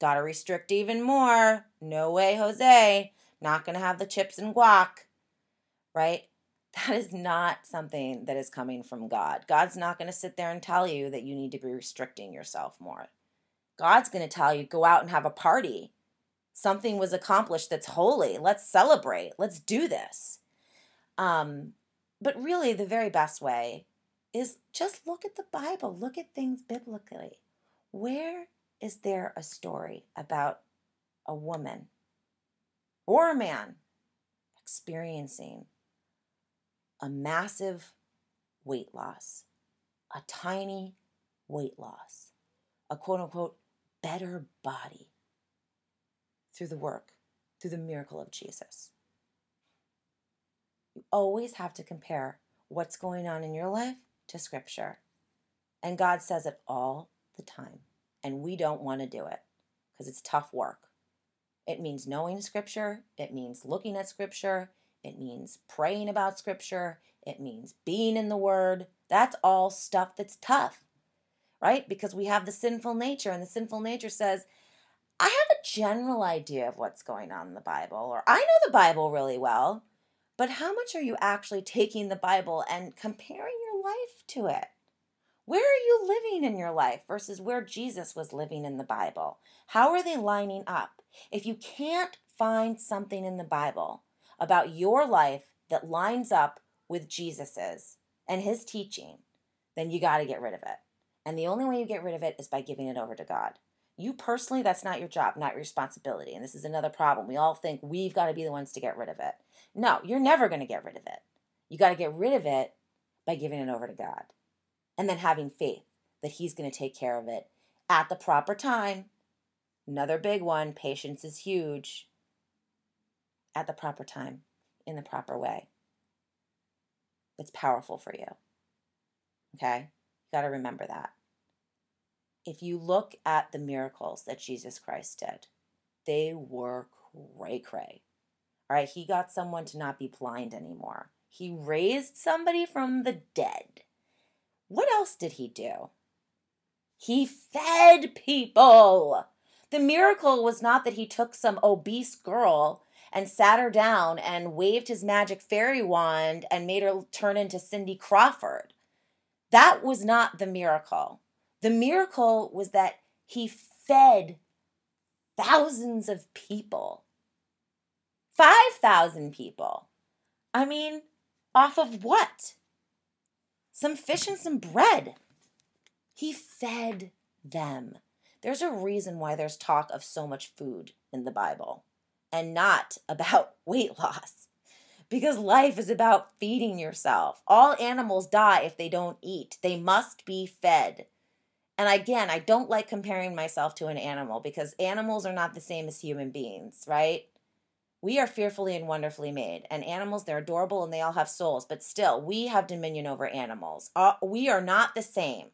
Gotta restrict even more. No way, Jose. Not gonna have the chips and guac. Right? That is not something that is coming from God. God's not gonna sit there and tell you that you need to be restricting yourself more. God's gonna tell you, go out and have a party. Something was accomplished that's holy. Let's celebrate. Let's do this. Um, but really, the very best way is just look at the Bible, look at things biblically. Where is there a story about a woman or a man experiencing a massive weight loss, a tiny weight loss, a quote unquote better body through the work, through the miracle of Jesus? You always have to compare what's going on in your life to Scripture. And God says it all the time and we don't want to do it because it's tough work. It means knowing scripture, it means looking at scripture, it means praying about scripture, it means being in the word. That's all stuff that's tough, right? Because we have the sinful nature, and the sinful nature says, I have a general idea of what's going on in the Bible, or I know the Bible really well, but how much are you actually taking the Bible and comparing your life to it? Where are you living in your life versus where Jesus was living in the Bible? How are they lining up? If you can't find something in the Bible about your life that lines up with Jesus's and his teaching, then you got to get rid of it. And the only way you get rid of it is by giving it over to God. You personally, that's not your job, not your responsibility. And this is another problem. We all think we've got to be the ones to get rid of it. No, you're never going to get rid of it. You got to get rid of it by giving it over to God and then having faith that He's going to take care of it at the proper time. Another big one patience is huge. At the proper time, in the proper way. It's powerful for you. Okay? You got to remember that. If you look at the miracles that Jesus Christ did, they were cray cray. All right, he got someone to not be blind anymore. He raised somebody from the dead. What else did he do? He fed people. The miracle was not that he took some obese girl and sat her down and waved his magic fairy wand and made her turn into Cindy Crawford. That was not the miracle. The miracle was that he fed thousands of people. 5,000 people. I mean, off of what? Some fish and some bread. He fed them. There's a reason why there's talk of so much food in the Bible and not about weight loss. Because life is about feeding yourself. All animals die if they don't eat, they must be fed. And again, I don't like comparing myself to an animal because animals are not the same as human beings, right? We are fearfully and wonderfully made, and animals, they're adorable and they all have souls, but still, we have dominion over animals. Uh, we are not the same.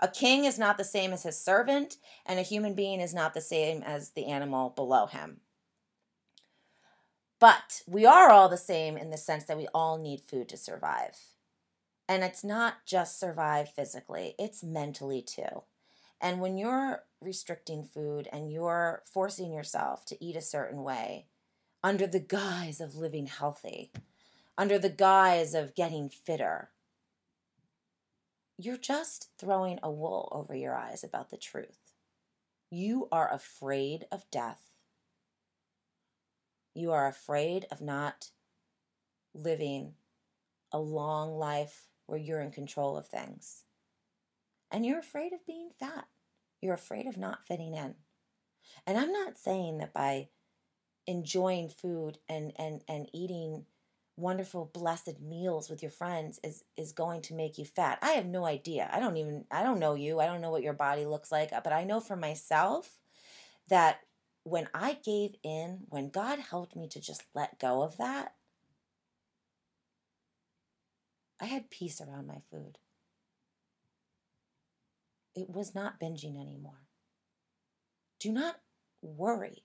A king is not the same as his servant, and a human being is not the same as the animal below him. But we are all the same in the sense that we all need food to survive. And it's not just survive physically, it's mentally too. And when you're restricting food and you're forcing yourself to eat a certain way, under the guise of living healthy, under the guise of getting fitter. You're just throwing a wool over your eyes about the truth. You are afraid of death. You are afraid of not living a long life where you're in control of things. And you're afraid of being fat. You're afraid of not fitting in. And I'm not saying that by enjoying food and and and eating wonderful blessed meals with your friends is is going to make you fat. I have no idea. I don't even I don't know you. I don't know what your body looks like, but I know for myself that when I gave in, when God helped me to just let go of that, I had peace around my food. It was not binging anymore. Do not worry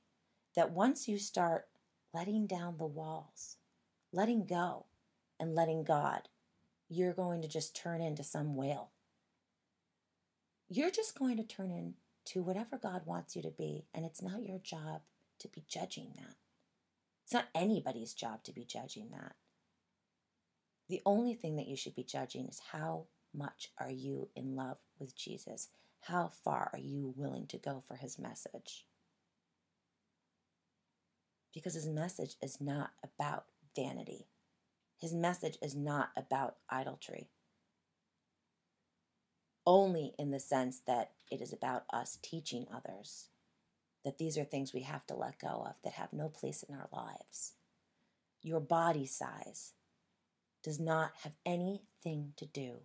that once you start letting down the walls, letting go, and letting God, you're going to just turn into some whale. You're just going to turn into whatever God wants you to be, and it's not your job to be judging that. It's not anybody's job to be judging that. The only thing that you should be judging is how much are you in love with Jesus? How far are you willing to go for his message? because his message is not about vanity. His message is not about idolatry. Only in the sense that it is about us teaching others that these are things we have to let go of that have no place in our lives. Your body size does not have anything to do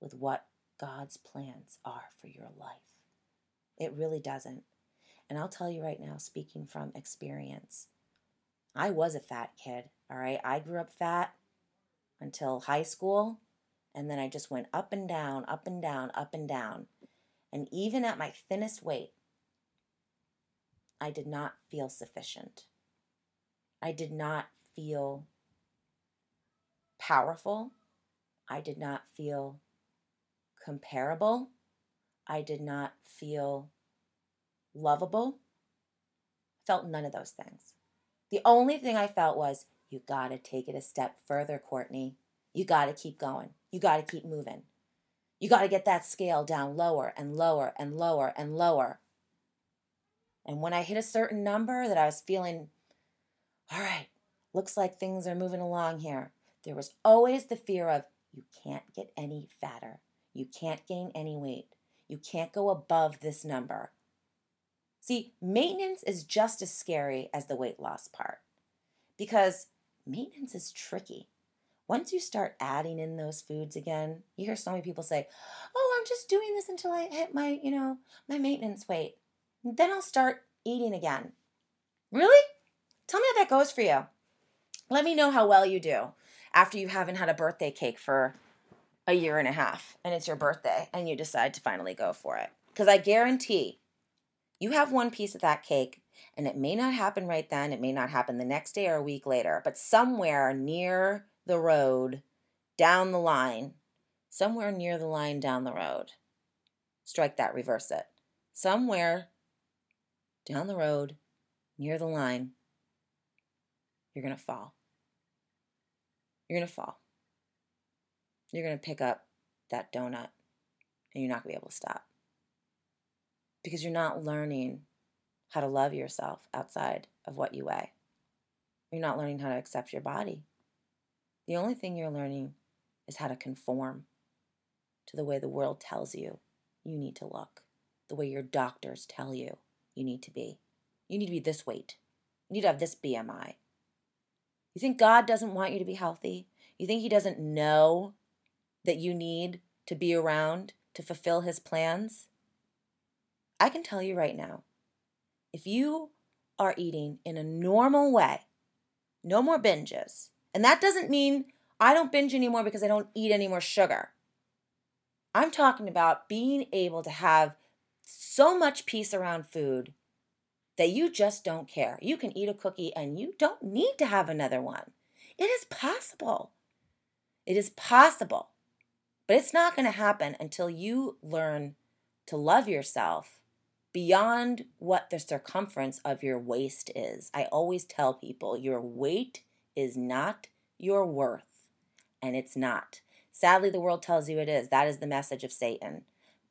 with what God's plans are for your life. It really doesn't. And I'll tell you right now, speaking from experience, I was a fat kid, all right? I grew up fat until high school, and then I just went up and down, up and down, up and down. And even at my thinnest weight, I did not feel sufficient. I did not feel powerful. I did not feel comparable. I did not feel lovable. Felt none of those things. The only thing I felt was, you got to take it a step further, Courtney. You got to keep going. You got to keep moving. You got to get that scale down lower and lower and lower and lower. And when I hit a certain number that I was feeling, all right, looks like things are moving along here, there was always the fear of you can't get any fatter. You can't gain any weight. You can't go above this number. See, maintenance is just as scary as the weight loss part because maintenance is tricky. Once you start adding in those foods again, you hear so many people say, "Oh, I'm just doing this until I hit my, you know, my maintenance weight. Then I'll start eating again." Really? Tell me how that goes for you. Let me know how well you do after you haven't had a birthday cake for a year and a half and it's your birthday and you decide to finally go for it. Because I guarantee you have one piece of that cake and it may not happen right then, it may not happen the next day or a week later, but somewhere near the road, down the line, somewhere near the line down the road, strike that, reverse it. Somewhere down the road, near the line, you're going to fall. You're going to fall. You're going to pick up that donut and you're not going to be able to stop because you're not learning how to love yourself outside of what you weigh. You're not learning how to accept your body. The only thing you're learning is how to conform to the way the world tells you you need to look, the way your doctors tell you you need to be. You need to be this weight. You need to have this BMI. You think God doesn't want you to be healthy? You think He doesn't know that you need to be around to fulfill His plans? I can tell you right now if you are eating in a normal way, no more binges, and that doesn't mean I don't binge anymore because I don't eat any more sugar. I'm talking about being able to have so much peace around food that you just don't care. You can eat a cookie and you don't need to have another one. It is possible. It is possible. But it's not going to happen until you learn to love yourself beyond what the circumference of your waist is. I always tell people your weight is not your worth, and it's not. Sadly, the world tells you it is. That is the message of Satan.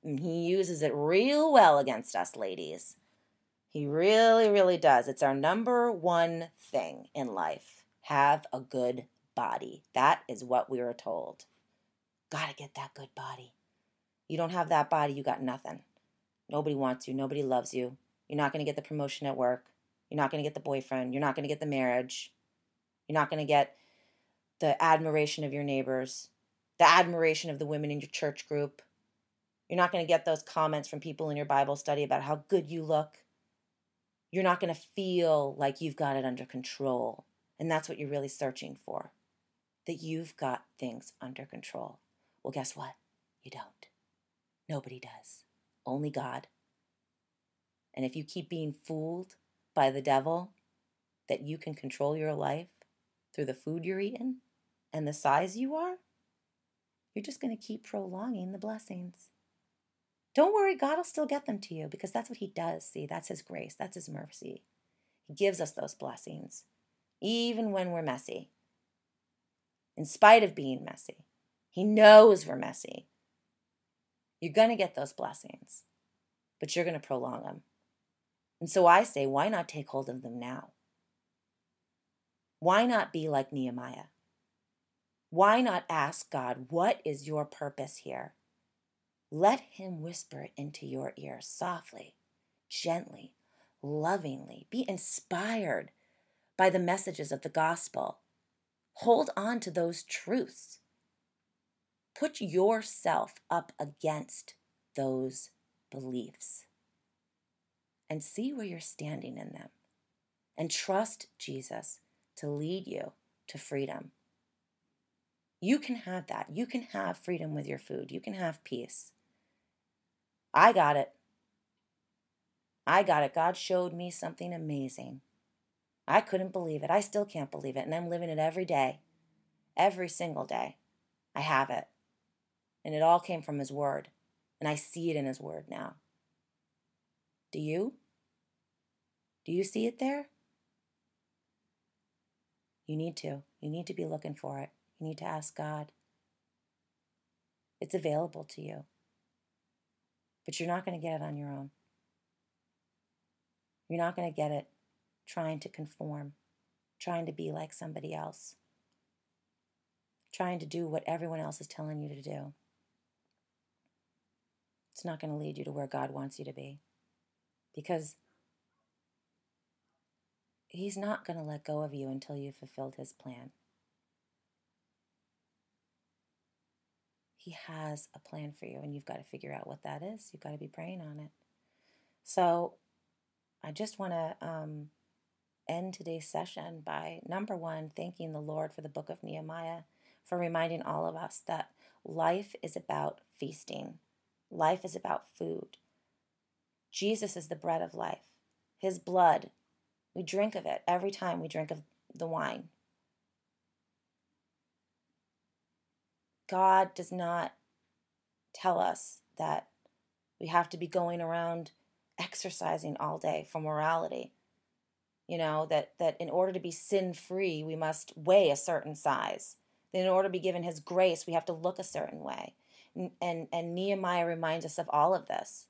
And he uses it real well against us, ladies. He really, really does. It's our number one thing in life. Have a good body. That is what we were told. Gotta get that good body. You don't have that body, you got nothing. Nobody wants you. Nobody loves you. You're not to get the promotion at work. You're not to get the boyfriend. You're not to get the marriage. You're not going to get the admiration of your neighbors, the admiration of the women in your church group. You're not going to get those comments from people in your Bible study about how good you look. You're not going to feel like you've got it under control. And that's what you're really searching for that you've got things under control. Well, guess what? You don't. Nobody does only God. And if you keep being fooled by the devil that you can control your life through the food you're eating and the size you are, you're just going to keep prolonging the blessings. Don't worry, God will still get them to you because that's what He does. See, that's His grace, that's His mercy. He gives us those blessings, even when we're messy. In spite of being messy, He knows we're messy. You're going to get those blessings, but you're going to prolong them. And so I say, why not take hold of them now? Why not be like Nehemiah? Why not ask God, what is your purpose here? Let Him whisper into your ear softly, gently, lovingly. Be inspired by the messages of the gospel. Hold on to those truths. Put yourself up against those beliefs and see where you're standing in them. And trust Jesus to lead you to freedom. You can have that. You can have freedom with your food. You can have peace. I got it. I got it. God showed me something amazing. I couldn't believe it. I still can't believe it. And I'm living it every day, every single day. I have it. And it all came from His Word. And I see it in His Word now. Do you? Do you see it there? You need to. You need to be looking for it. You need to ask God. It's available to you. But you're not going to get it on your own. You're not going to get it trying to conform, trying to be like somebody else, trying to do what everyone else is telling you to do. It's not going to lead you to where God wants you to be because He's not going to let go of you until you've fulfilled His plan. He has a plan for you, and you've got to figure out what that is. You've got to be praying on it. So, I just want to um, end today's session by number one, thanking the Lord for the book of Nehemiah, for reminding all of us that life is about feasting, life is about food. Jesus is the bread of life, His blood. We drink of it every time we drink of the wine. God does not tell us that we have to be going around exercising all day for morality. You know, that, that in order to be sin free, we must weigh a certain size. That in order to be given his grace, we have to look a certain way. And, and, and Nehemiah reminds us of all of this.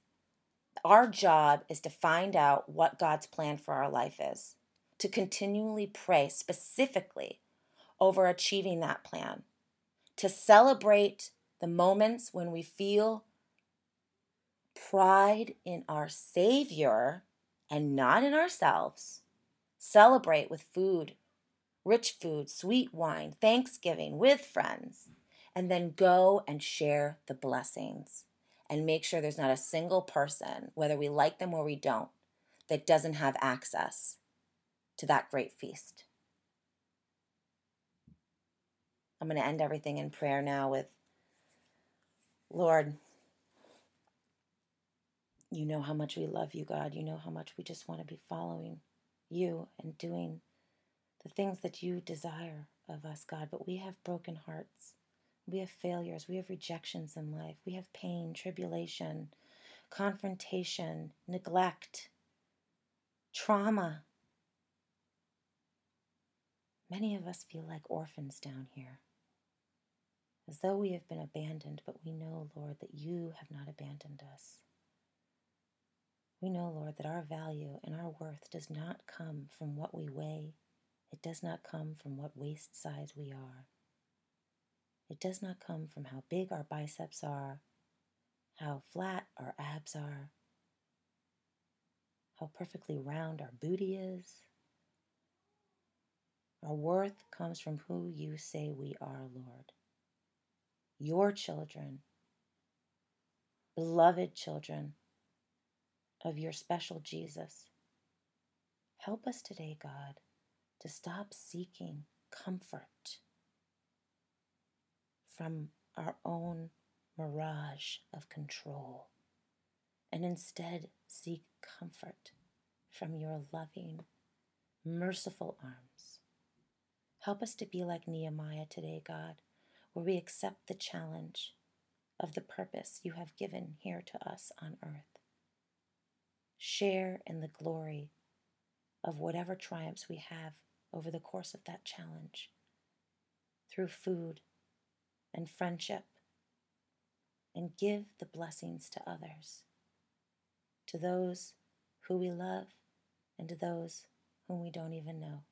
Our job is to find out what God's plan for our life is, to continually pray specifically over achieving that plan, to celebrate the moments when we feel pride in our Savior and not in ourselves. Celebrate with food, rich food, sweet wine, thanksgiving with friends, and then go and share the blessings and make sure there's not a single person, whether we like them or we don't, that doesn't have access to that great feast. I'm going to end everything in prayer now with Lord, you know how much we love you, God. You know how much we just want to be following you and doing the things that you desire of us, God. But we have broken hearts. We have failures. We have rejections in life. We have pain, tribulation, confrontation, neglect, trauma. Many of us feel like orphans down here as though we have been abandoned, but we know, Lord, that you have not abandoned us. We know, Lord, that our value and our worth does not come from what we weigh. It does not come from what waist size we are. It does not come from how big our biceps are, how flat our abs are, how perfectly round our booty is. Our worth comes from who you say we are, Lord your children, beloved children of your special Jesus. Help us today, God, to stop seeking comfort from our own mirage of control and instead seek comfort from your loving, merciful arms. Help us to be like Nehemiah today, God where we accept the challenge of the purpose you have given here to us on earth. Share in the glory of whatever triumphs we have over the course of that challenge through food and friendship, and give the blessings to others, to those who we love and to those whom we don't even know.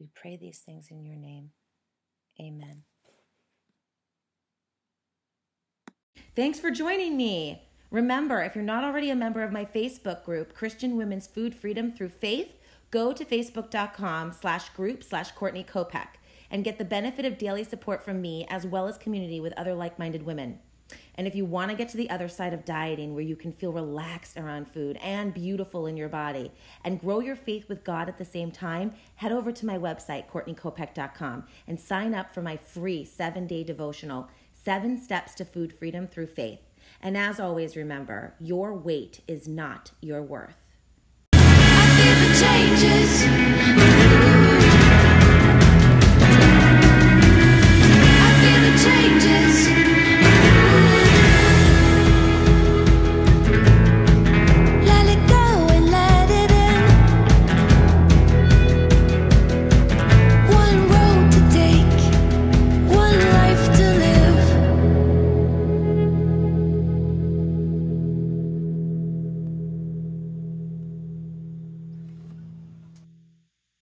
We pray these things in your name. Amen. Thanks for joining me. Remember, if you're not already a member of my Facebook group, Christian Women's Food Freedom Through Faith, go to facebook.com slash group slash Courtney Kopek and get the benefit of daily support from me as well as community with other like-minded women. And if you want to get to the other side of dieting where you can feel relaxed around food and beautiful in your body and grow your faith with God at the same time, head over to my website, CourtneyKopek.com, and sign up for my free seven day devotional, Seven Steps to Food Freedom Through Faith. And as always, remember your weight is not your worth. changes.